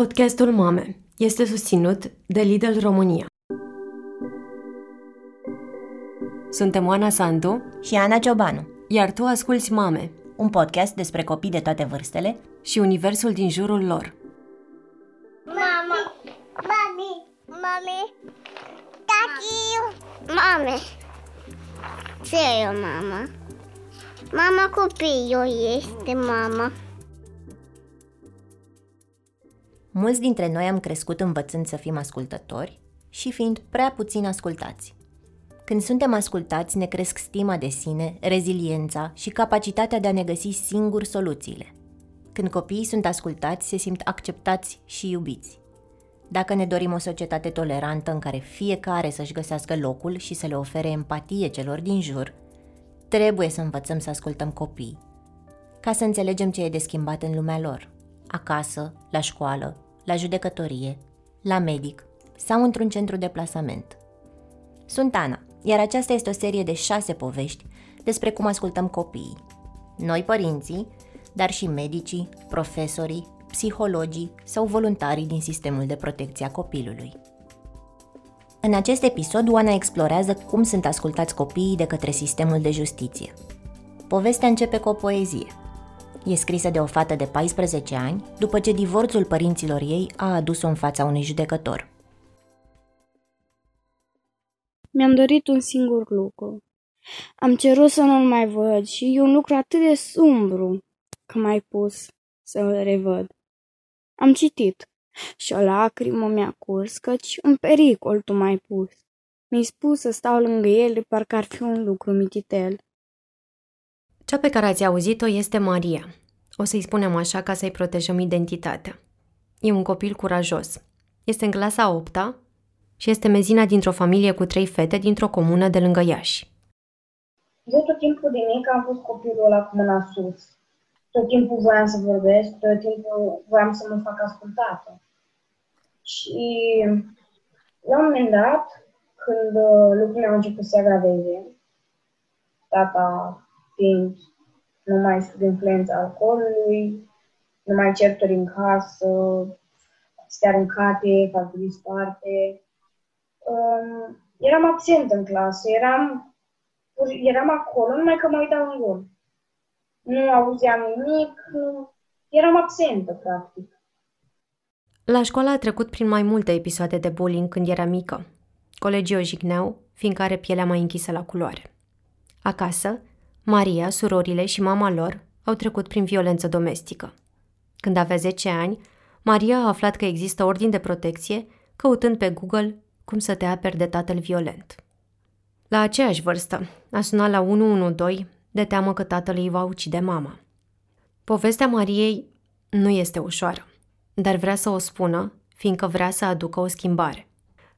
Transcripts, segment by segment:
Podcastul Mame este susținut de Lidl România. Suntem Oana Sandu și Ana Ciobanu, iar tu asculți Mame, un podcast despre copii de toate vârstele și universul din jurul lor. Mama, mami, mami, tati, mame. Ce e mama? Mama copilul este mama. Mulți dintre noi am crescut învățând să fim ascultători și fiind prea puțin ascultați. Când suntem ascultați, ne cresc stima de sine, reziliența și capacitatea de a ne găsi singuri soluțiile. Când copiii sunt ascultați, se simt acceptați și iubiți. Dacă ne dorim o societate tolerantă în care fiecare să-și găsească locul și să le ofere empatie celor din jur, trebuie să învățăm să ascultăm copiii, ca să înțelegem ce e de schimbat în lumea lor, acasă, la școală, la judecătorie, la medic sau într-un centru de plasament. Sunt Ana, iar aceasta este o serie de șase povești despre cum ascultăm copiii. Noi părinții, dar și medicii, profesorii, psihologii sau voluntarii din sistemul de protecție a copilului. În acest episod, Oana explorează cum sunt ascultați copiii de către sistemul de justiție. Povestea începe cu o poezie – E scrisă de o fată de 14 ani, după ce divorțul părinților ei a adus-o în fața unui judecător. Mi-am dorit un singur lucru. Am cerut să nu-l mai văd și e un lucru atât de sumbru că m-ai pus să-l revăd. Am citit și o lacrimă mi-a curs, căci un pericol tu m-ai pus. Mi-ai spus să stau lângă el, parcă ar fi un lucru mititel. Cea pe care ați auzit-o este Maria. O să-i spunem așa ca să-i protejăm identitatea. E un copil curajos. Este în clasa 8 și este mezina dintr-o familie cu trei fete dintr-o comună de lângă Iași. Eu tot timpul din mic am fost copilul ăla cu mâna sus. Tot timpul voiam să vorbesc, tot timpul voiam să mă fac ascultată. Și la un moment dat, când uh, lucrurile au început să se agraveze, tata fiind nu mai sub influența alcoolului, nu mai certuri în casă, stea aruncate, fac disparte. Um, eram absent în clasă, eram, eram acolo, numai că mă uitam în gol. Nu auzeam nimic, nu, eram absentă, practic. La școală a trecut prin mai multe episoade de bullying când era mică. Colegii o jigneau, fiindcă are pielea mai închisă la culoare. Acasă, Maria, surorile și mama lor au trecut prin violență domestică. Când avea 10 ani, Maria a aflat că există ordin de protecție, căutând pe Google cum să te aperi de tatăl violent. La aceeași vârstă, a sunat la 112 de teamă că tatăl ei va ucide mama. Povestea Mariei nu este ușoară, dar vrea să o spună, fiindcă vrea să aducă o schimbare.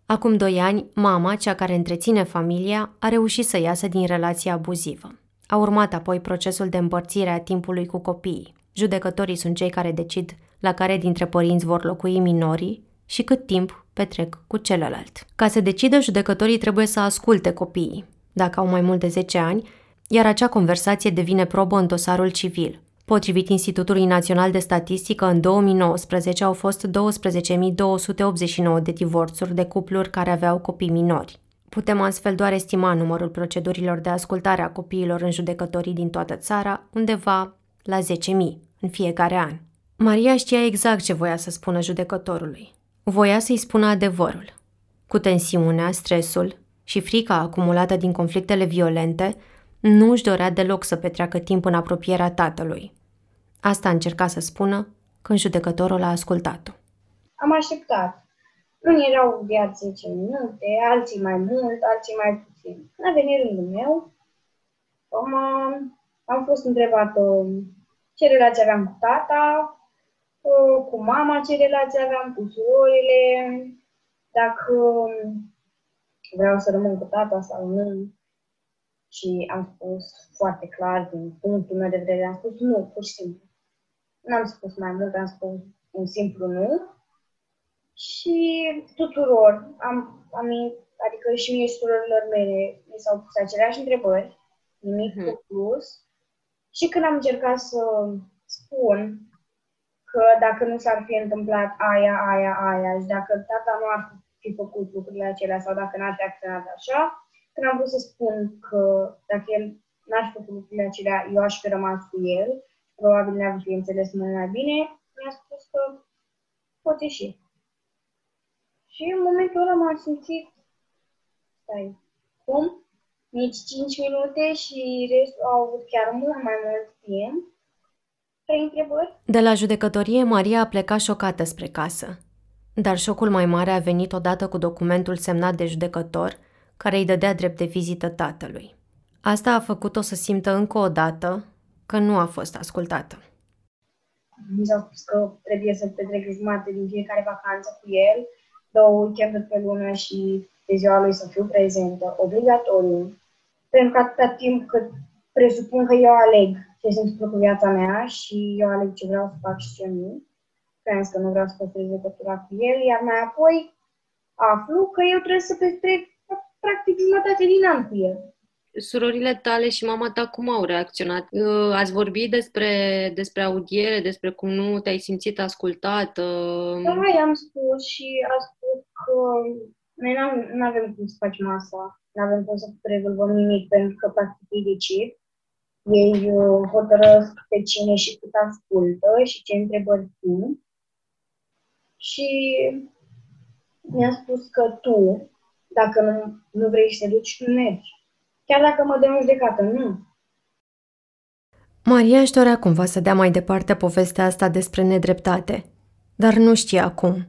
Acum doi ani, mama, cea care întreține familia, a reușit să iasă din relația abuzivă. A urmat apoi procesul de împărțire a timpului cu copiii. Judecătorii sunt cei care decid la care dintre părinți vor locui minorii și cât timp petrec cu celălalt. Ca să decidă, judecătorii trebuie să asculte copiii, dacă au mai mult de 10 ani, iar acea conversație devine probă în dosarul civil. Potrivit Institutului Național de Statistică, în 2019 au fost 12.289 de divorțuri de cupluri care aveau copii minori. Putem astfel doar estima numărul procedurilor de ascultare a copiilor în judecătorii din toată țara, undeva la 10.000 în fiecare an. Maria știa exact ce voia să spună judecătorului. Voia să-i spună adevărul. Cu tensiunea, stresul și frica acumulată din conflictele violente, nu își dorea deloc să petreacă timp în apropierea tatălui. Asta a încercat să spună când judecătorul a ascultat-o. Am așteptat. Unii erau de 10 minute, alții mai mult, alții mai puțin. Când a venit rândul meu, am, am fost întrebată ce relație aveam cu tata, cu mama ce relație aveam, cu surorile, dacă vreau să rămân cu tata sau nu. Și am spus foarte clar, din punctul meu de vedere, am spus nu, pur și simplu. Nu am spus mai mult, am spus un simplu nu și tuturor, am, am, adică și mie și surorilor mele mi s-au pus aceleași întrebări, nimic mm-hmm. cu plus. Și când am încercat să spun că că dacă nu s-ar fi întâmplat aia, aia, aia și dacă tata nu ar fi făcut lucrurile acelea sau dacă n-ar fi acționat așa, când am vrut să spun că dacă el n-ar fi făcut lucrurile acelea, eu aș fi rămas cu el, probabil ne-am fi înțeles mult mai bine, mi-a spus că poți ieși. Și în momentul ăla m-am simțit, stai, cum? Nici 5 minute și restul au avut chiar mult mai mult timp Trei întrebări? De la judecătorie, Maria a plecat șocată spre casă. Dar șocul mai mare a venit odată cu documentul semnat de judecător, care îi dădea drept de vizită tatălui. Asta a făcut-o să simtă încă o dată că nu a fost ascultată. Mi s-a spus că trebuie să petrec jumătate din fiecare vacanță cu el, două weekenduri pe lună și de ziua lui să fiu prezentă, obligatoriu, pentru că atâta timp cât presupun că eu aleg ce se întâmplă cu viața mea și eu aleg ce vreau să fac și ce nu. Pentru că nu vreau să păstrez legătura cu el, iar mai apoi aflu că eu trebuie să petrec practic jumătate din an cu el. Surorile tale și mama ta cum au reacționat? Uh, ați vorbit despre, despre audiere, despre cum nu te-ai simțit ascultată? Da, i-am spus și a spus că noi nu avem cum să facem asta, nu avem cum să rezolvăm nimic pentru că practic ei decid ei uh, hotărăsc pe cine și cât ascultă și ce întrebări tu. Și mi-a spus că tu, dacă nu, nu vrei să te duci, nu mergi. Chiar dacă mă dă în judecată, nu. Maria își dorea cumva să dea mai departe povestea asta despre nedreptate, dar nu știa cum.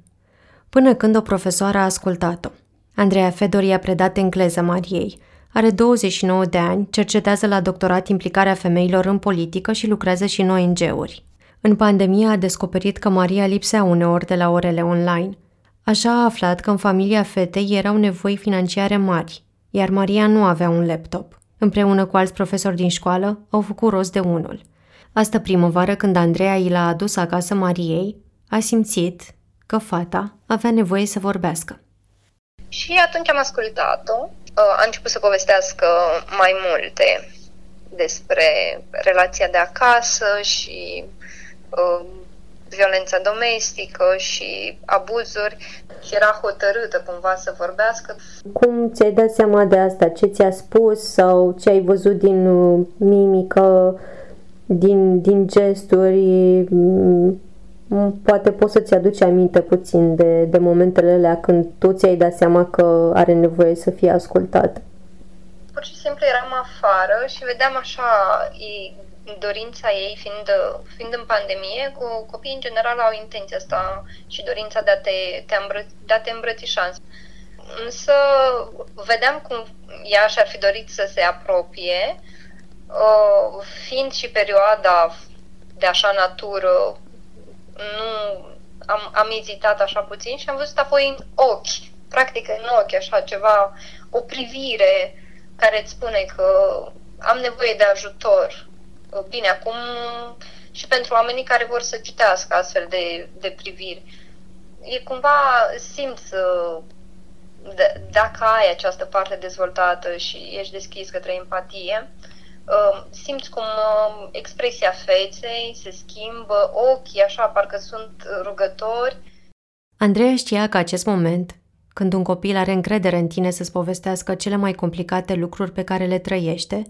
Până când o profesoară a ascultat-o. Andreea Fedor i-a predat engleză Mariei, are 29 de ani, cercetează la doctorat implicarea femeilor în politică și lucrează și în ONG-uri. În pandemie a descoperit că Maria lipsea uneori de la orele online. Așa a aflat că în familia fetei erau nevoi financiare mari, iar Maria nu avea un laptop. Împreună cu alți profesori din școală, au făcut rost de unul. Asta primăvară, când Andreea i l-a adus acasă Mariei, a simțit că fata avea nevoie să vorbească. Și atunci am ascultat-o a început să povestească mai multe despre relația de acasă și uh, violența domestică și abuzuri și era hotărâtă cumva să vorbească. Cum ți-ai dat seama de asta? Ce ți-a spus sau ce ai văzut din mimică, din, din gesturi? Poate poți să-ți aduci aminte puțin de, de momentele alea când tu ți-ai dat seama că are nevoie să fie ascultat. Pur și simplu eram afară și vedeam așa dorința ei, fiind, fiind în pandemie, cu copiii în general au intenția asta și dorința de a te, te, îmbră, de a te îmbrățișa. Însă vedeam cum ea și-ar fi dorit să se apropie, fiind și perioada de așa natură nu am, am ezitat așa puțin și am văzut apoi în ochi, practic în ochi, așa ceva, o privire care îți spune că am nevoie de ajutor. Bine, acum și pentru oamenii care vor să citească astfel de, de priviri. E cumva simți dacă ai această parte dezvoltată și ești deschis către empatie, simți cum expresia feței se schimbă, ochii așa parcă sunt rugători. Andreea știa că acest moment, când un copil are încredere în tine să-ți povestească cele mai complicate lucruri pe care le trăiește,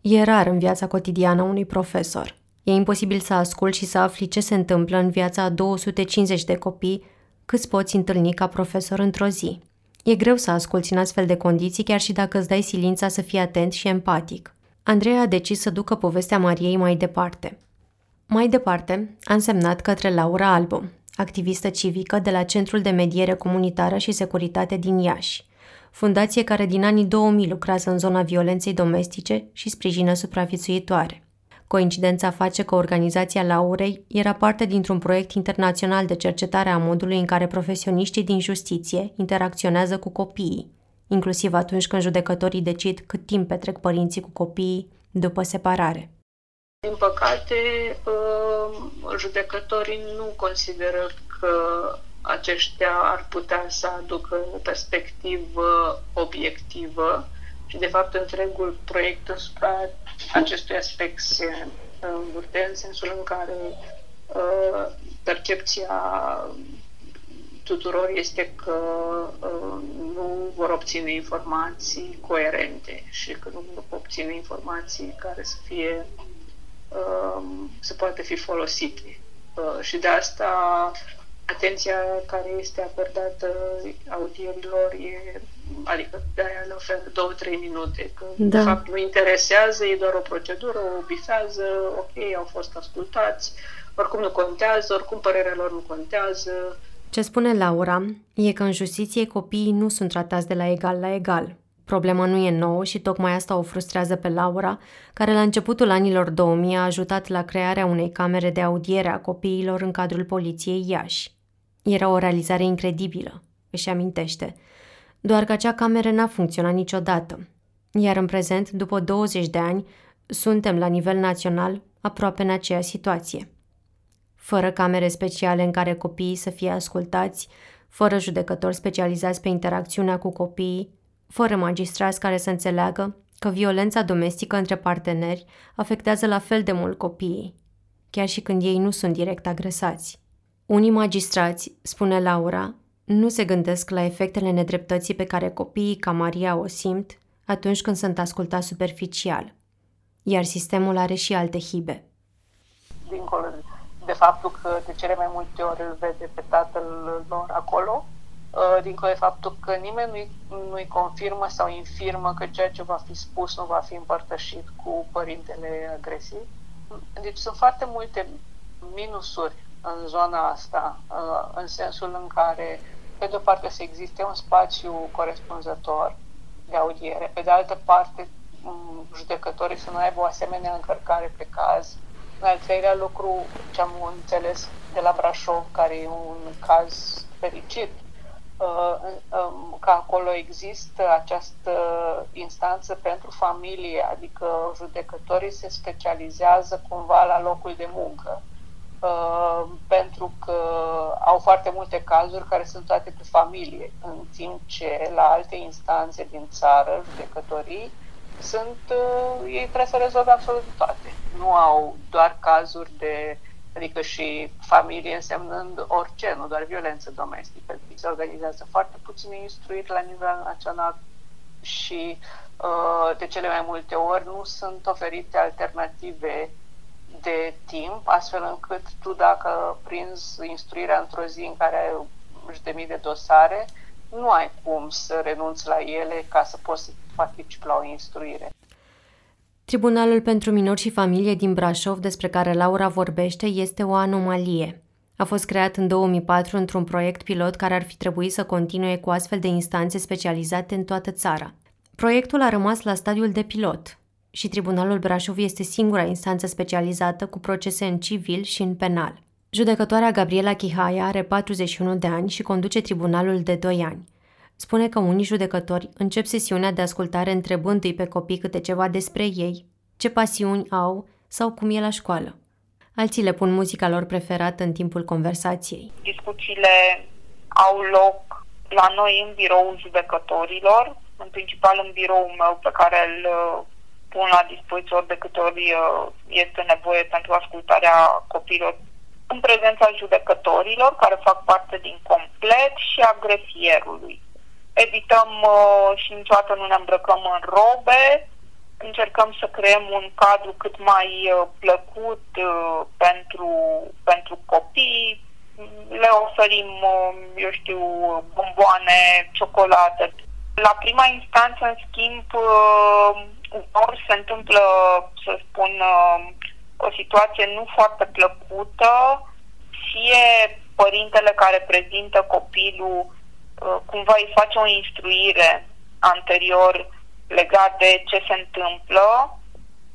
e rar în viața cotidiană unui profesor. E imposibil să asculți și să afli ce se întâmplă în viața a 250 de copii câți poți întâlni ca profesor într-o zi. E greu să asculți în astfel de condiții chiar și dacă îți dai silința să fii atent și empatic. Andreea a decis să ducă povestea Mariei mai departe. Mai departe, a însemnat către Laura Albo, activistă civică de la Centrul de Mediere Comunitară și Securitate din Iași, fundație care din anii 2000 lucrează în zona violenței domestice și sprijină supraviețuitoare. Coincidența face că organizația Laurei era parte dintr-un proiect internațional de cercetare a modului în care profesioniștii din justiție interacționează cu copiii, inclusiv atunci când judecătorii decid cât timp petrec părinții cu copiii după separare. Din păcate, uh, judecătorii nu consideră că aceștia ar putea să aducă o perspectivă obiectivă și, de fapt, întregul proiect asupra acestui aspect se învârte în sensul în care percepția tuturor este că uh, nu vor obține informații coerente și că nu vor obține informații care să fie uh, să poată fi folosite. Uh, și de asta atenția care este acordată audierilor e, adică de aia le oferă două, trei minute, că da. de fapt nu interesează, e doar o procedură, o bifează, ok, au fost ascultați, oricum nu contează, oricum părerea lor nu contează, ce spune Laura e că în justiție copiii nu sunt tratați de la egal la egal. Problema nu e nouă și tocmai asta o frustrează pe Laura, care la începutul anilor 2000 a ajutat la crearea unei camere de audiere a copiilor în cadrul poliției Iași. Era o realizare incredibilă, își amintește, doar că acea cameră n-a funcționat niciodată. Iar în prezent, după 20 de ani, suntem la nivel național aproape în aceeași situație fără camere speciale în care copiii să fie ascultați, fără judecători specializați pe interacțiunea cu copiii, fără magistrați care să înțeleagă că violența domestică între parteneri afectează la fel de mult copiii, chiar și când ei nu sunt direct agresați. Unii magistrați, spune Laura, nu se gândesc la efectele nedreptății pe care copiii ca Maria o simt atunci când sunt ascultați superficial, iar sistemul are și alte hibe. Dincolo de faptul că de cele mai multe ori îl vede pe tatăl lor acolo, uh, dincolo de faptul că nimeni nu-i, nu-i confirmă sau infirmă că ceea ce va fi spus nu va fi împărtășit cu părintele agresiv. Deci sunt foarte multe minusuri în zona asta, uh, în sensul în care, pe de o parte, să existe un spațiu corespunzător de audiere, pe de altă parte, judecătorii să nu aibă o asemenea încărcare pe caz, în al treilea lucru, ce am înțeles de la Brașov, care e un caz fericit, uh, um, că acolo există această instanță pentru familie, adică judecătorii se specializează cumva la locul de muncă, uh, pentru că au foarte multe cazuri care sunt toate pe familie, în timp ce la alte instanțe din țară, judecătorii, sunt, uh, ei trebuie să rezolve absolut toate. Nu au doar cazuri de, adică și familie însemnând orice, nu doar violență domestică. Se organizează foarte puține instruiri la nivel național și uh, de cele mai multe ori nu sunt oferite alternative de timp, astfel încât tu dacă prinzi instruirea într-o zi în care ai de mii de dosare, nu ai cum să renunți la ele ca să poți să participi la o instruire. Tribunalul pentru Minori și Familie din Brașov, despre care Laura vorbește, este o anomalie. A fost creat în 2004 într-un proiect pilot care ar fi trebuit să continue cu astfel de instanțe specializate în toată țara. Proiectul a rămas la stadiul de pilot și Tribunalul Brașov este singura instanță specializată cu procese în civil și în penal. Judecătoarea Gabriela Chihaia are 41 de ani și conduce tribunalul de 2 ani. Spune că unii judecători încep sesiunea de ascultare întrebându-i pe copii câte ceva despre ei, ce pasiuni au sau cum e la școală. Alții le pun muzica lor preferată în timpul conversației. Discuțiile au loc la noi în biroul judecătorilor, în principal în biroul meu pe care îl uh, pun la dispoziție ori de câte ori uh, este nevoie pentru ascultarea copiilor în prezența judecătorilor care fac parte din complet și a grefierului. Evităm uh, și niciodată nu ne îmbrăcăm în robe, încercăm să creăm un cadru cât mai uh, plăcut uh, pentru, pentru copii, le oferim, uh, eu știu, bomboane, ciocolată. La prima instanță, în schimb, uh, uneori se întâmplă, să spun, uh, o situație nu foarte plăcută, fie părintele care prezintă copilul uh, cumva îi face o instruire anterior legat de ce se întâmplă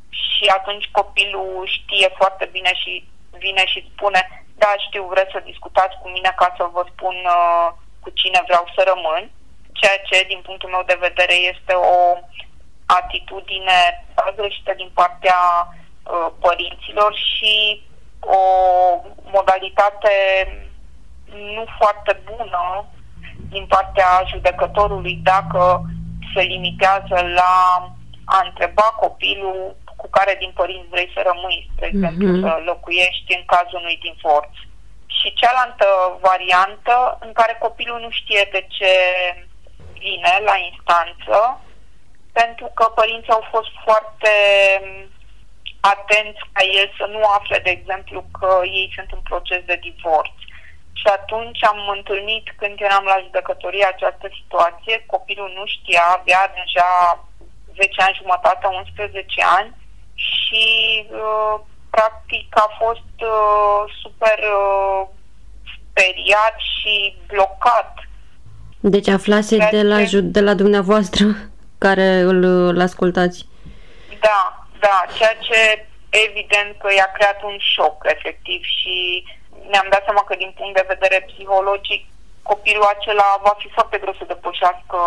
și atunci copilul știe foarte bine și vine și spune da, știu, vreți să discutați cu mine ca să vă spun uh, cu cine vreau să rămân, ceea ce, din punctul meu de vedere, este o atitudine greșită din partea Uh, părinților și o modalitate nu foarte bună din partea judecătorului dacă se limitează la a întreba copilul cu care din părinți vrei să rămâi, spre mm-hmm. exemplu, să locuiești în cazul unui divorț. Și cealaltă variantă în care copilul nu știe de ce vine la instanță, pentru că părinții au fost foarte atenți ca el să nu afle, de exemplu, că ei sunt în proces de divorț. Și atunci am întâlnit când eram la judecătorie această situație, copilul nu știa, avea deja 10 ani jumătate, 11 ani și uh, practic a fost uh, super uh, speriat și blocat. Deci aflase de la, de la dumneavoastră care îl, îl ascultați. Da, da, ceea ce evident că i-a creat un șoc, efectiv, și ne-am dat seama că din punct de vedere psihologic copilul acela va fi foarte greu să depășească,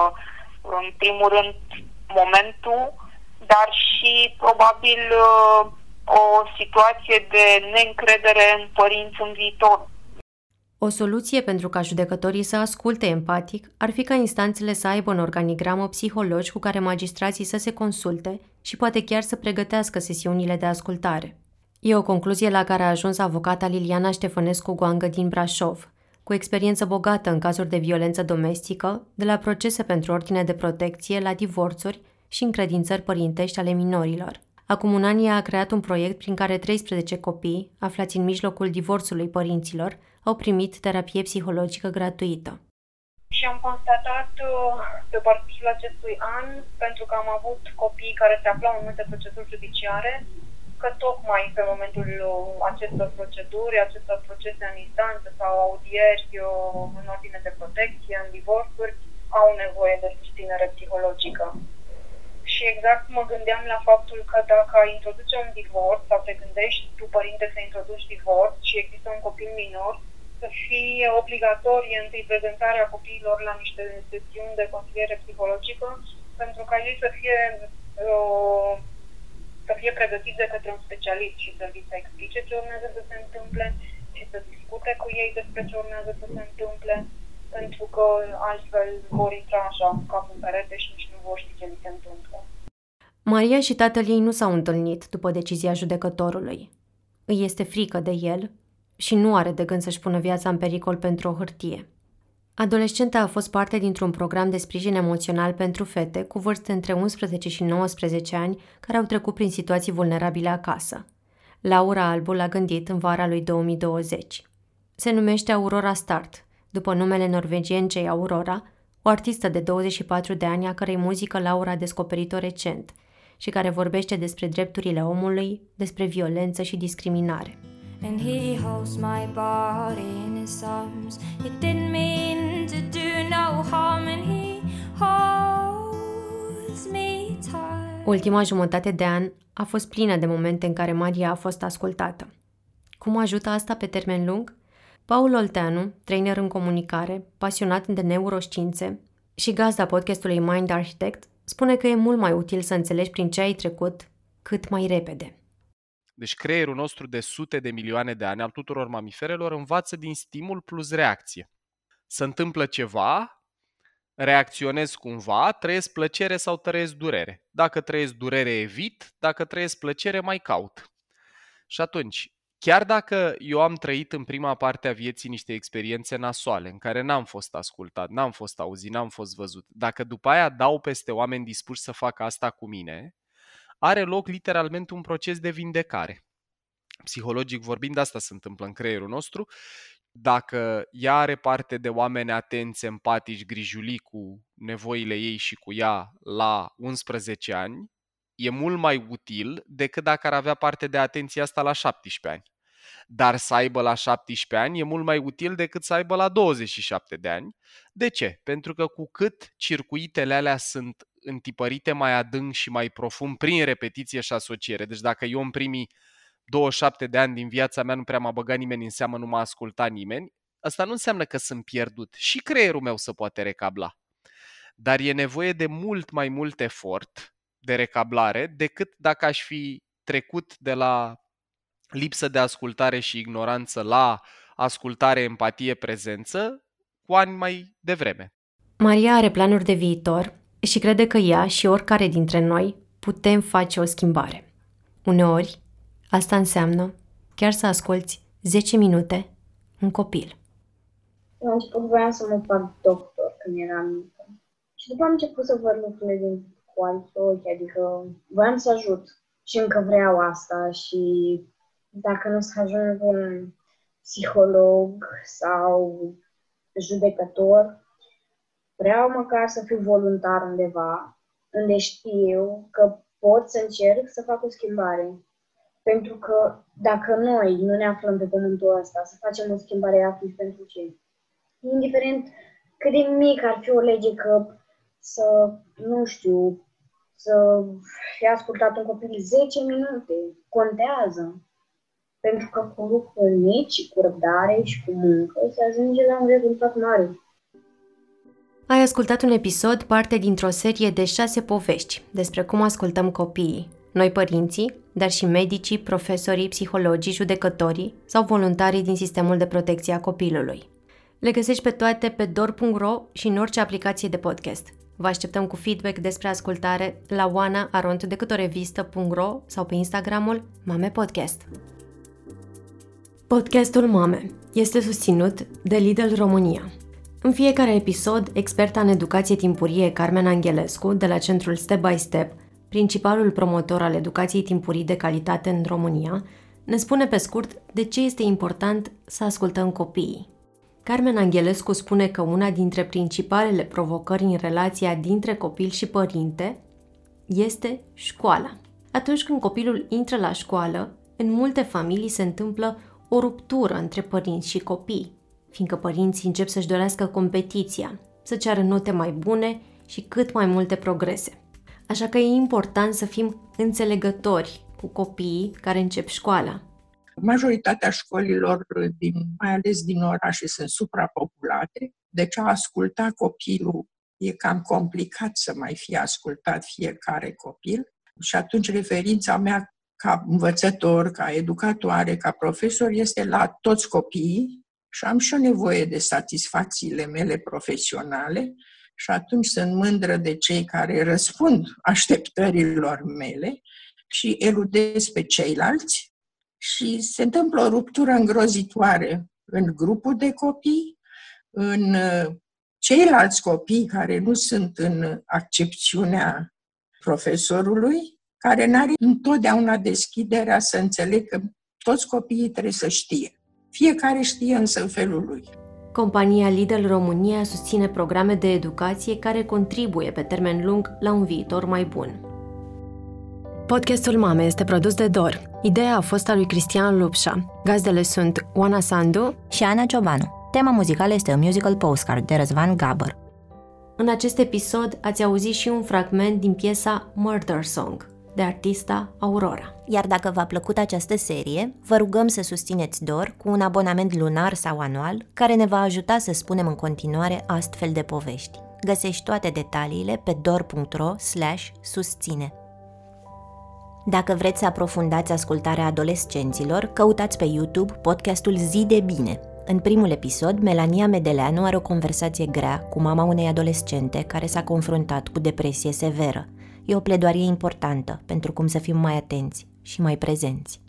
în primul rând, momentul, dar și probabil o situație de neîncredere în părinți în viitor, o soluție pentru ca judecătorii să asculte empatic ar fi ca instanțele să aibă în organigramă psihologi cu care magistrații să se consulte și poate chiar să pregătească sesiunile de ascultare. E o concluzie la care a ajuns avocata Liliana Ștefănescu Goangă din Brașov, cu experiență bogată în cazuri de violență domestică, de la procese pentru ordine de protecție la divorțuri și încredințări părintești ale minorilor. Acum un an ea a creat un proiect prin care 13 copii, aflați în mijlocul divorțului părinților, au primit terapie psihologică gratuită. Și am constatat uh, pe parcursul acestui an, pentru că am avut copii care se aflau în multe proceduri judiciare, că tocmai pe momentul uh, acestor proceduri, acestor procese în instanță sau audieri uh, în ordine de protecție, în divorțuri, au nevoie de susținere psihologică. Și exact mă gândeam la faptul că dacă ai introduce un divorț sau te gândești tu, părinte, să introduci divorț și există un copil minor, să fie obligatorie întâi prezentarea copiilor la niște sesiuni de consiliere psihologică pentru ca ei să fie uh, să fie pregătiți de către un specialist și să li se explice ce urmează să se întâmple și să discute cu ei despre ce urmează să se întâmple pentru că altfel vor intra așa cu capul în perete și nici nu vor ști ce li se întâmplă. Maria și tatăl ei nu s-au întâlnit după decizia judecătorului. Îi este frică de el și nu are de gând să-și pună viața în pericol pentru o hârtie. Adolescenta a fost parte dintr-un program de sprijin emoțional pentru fete cu vârste între 11 și 19 ani care au trecut prin situații vulnerabile acasă. Laura Albu l-a gândit în vara lui 2020. Se numește Aurora Start, după numele norvegiancei Aurora, o artistă de 24 de ani a cărei muzică Laura a descoperit-o recent și care vorbește despre drepturile omului, despre violență și discriminare and he holds my body in his arms. He didn't mean to do no harm and he holds me tight. Ultima jumătate de an a fost plină de momente în care Maria a fost ascultată. Cum ajută asta pe termen lung? Paul Olteanu, trainer în comunicare, pasionat de neuroștiințe și gazda podcastului Mind Architect, spune că e mult mai util să înțelegi prin ce ai trecut cât mai repede. Deci creierul nostru de sute de milioane de ani al tuturor mamiferelor învață din stimul plus reacție. Se întâmplă ceva, reacționez cumva, trăiesc plăcere sau trăiesc durere. Dacă trăiesc durere, evit, dacă trăiesc plăcere, mai caut. Și atunci, chiar dacă eu am trăit în prima parte a vieții niște experiențe nasoale, în care n-am fost ascultat, n-am fost auzit, n-am fost văzut, dacă după aia dau peste oameni dispuși să facă asta cu mine, are loc literalmente un proces de vindecare. Psihologic vorbind, asta se întâmplă în creierul nostru. Dacă ea are parte de oameni atenți, empatici, grijuli cu nevoile ei și cu ea la 11 ani, e mult mai util decât dacă ar avea parte de atenția asta la 17 ani. Dar să aibă la 17 ani e mult mai util decât să aibă la 27 de ani. De ce? Pentru că cu cât circuitele alea sunt întipărite mai adânc și mai profund prin repetiție și asociere. Deci dacă eu în primii 27 de ani din viața mea nu prea m-a băgat nimeni în seamă, nu m-a ascultat nimeni, asta nu înseamnă că sunt pierdut. Și creierul meu să poate recabla. Dar e nevoie de mult mai mult efort de recablare decât dacă aș fi trecut de la lipsă de ascultare și ignoranță la ascultare, empatie, prezență cu ani mai devreme. Maria are planuri de viitor și crede că ea și oricare dintre noi putem face o schimbare. Uneori, asta înseamnă chiar să asculți 10 minute un copil. La început voiam să mă fac doctor când eram mică. Și după am început să văd lucrurile din cu alți ochi, adică voiam să ajut și încă vreau asta și dacă nu să ajung un psiholog sau judecător, vreau măcar să fiu voluntar undeva, unde știu că pot să încerc să fac o schimbare. Pentru că dacă noi nu ne aflăm pe pământul ăsta să facem o schimbare atunci pentru ce? Indiferent cât de mic ar fi o lege că să, nu știu, să fie ascultat un copil 10 minute, contează. Pentru că cu lucruri mici, cu răbdare și cu muncă se ajunge la un rezultat mare. Ai ascultat un episod, parte dintr-o serie de șase povești despre cum ascultăm copiii, noi părinții, dar și medicii, profesorii, psihologii, judecătorii sau voluntarii din sistemul de protecție a copilului. Le găsești pe toate pe dor.ro și în orice aplicație de podcast. Vă așteptăm cu feedback despre ascultare la oana.arontdecutorevistă.ro sau pe Instagramul Mame Podcast. Podcastul Mame este susținut de Lidl România. În fiecare episod, experta în educație timpurie Carmen Angelescu, de la centrul Step by Step, principalul promotor al educației timpurii de calitate în România, ne spune pe scurt de ce este important să ascultăm copiii. Carmen Angelescu spune că una dintre principalele provocări în relația dintre copil și părinte este școala. Atunci când copilul intră la școală, în multe familii se întâmplă o ruptură între părinți și copii, fiindcă părinții încep să-și dorească competiția, să ceară note mai bune și cât mai multe progrese. Așa că e important să fim înțelegători cu copiii care încep școala. Majoritatea școlilor, din, mai ales din orașe, sunt suprapopulate, deci a asculta copilul e cam complicat să mai fie ascultat fiecare copil. Și atunci referința mea ca învățător, ca educatoare, ca profesor, este la toți copiii și am și o nevoie de satisfacțiile mele profesionale și atunci sunt mândră de cei care răspund așteptărilor mele și eludez pe ceilalți și se întâmplă o ruptură îngrozitoare în grupul de copii, în uh, ceilalți copii care nu sunt în accepțiunea profesorului, care nu are întotdeauna deschiderea să înțelecă toți copiii trebuie să știe. Fiecare știe însă în felul lui. Compania Lidl România susține programe de educație care contribuie pe termen lung la un viitor mai bun. Podcastul Mame este produs de Dor. Ideea a fost a lui Cristian Lupșa. Gazdele sunt Oana Sandu și Ana Ciobanu. Tema muzicală este un musical postcard de Răzvan Gabăr. În acest episod ați auzit și un fragment din piesa Murder Song, de artista Aurora. Iar dacă v-a plăcut această serie, vă rugăm să susțineți DOR cu un abonament lunar sau anual, care ne va ajuta să spunem în continuare astfel de povești. Găsești toate detaliile pe dor.ro susține. Dacă vreți să aprofundați ascultarea adolescenților, căutați pe YouTube podcastul Zi de Bine. În primul episod, Melania Medeleanu are o conversație grea cu mama unei adolescente care s-a confruntat cu depresie severă. E o pledoarie importantă pentru cum să fim mai atenți și mai prezenți.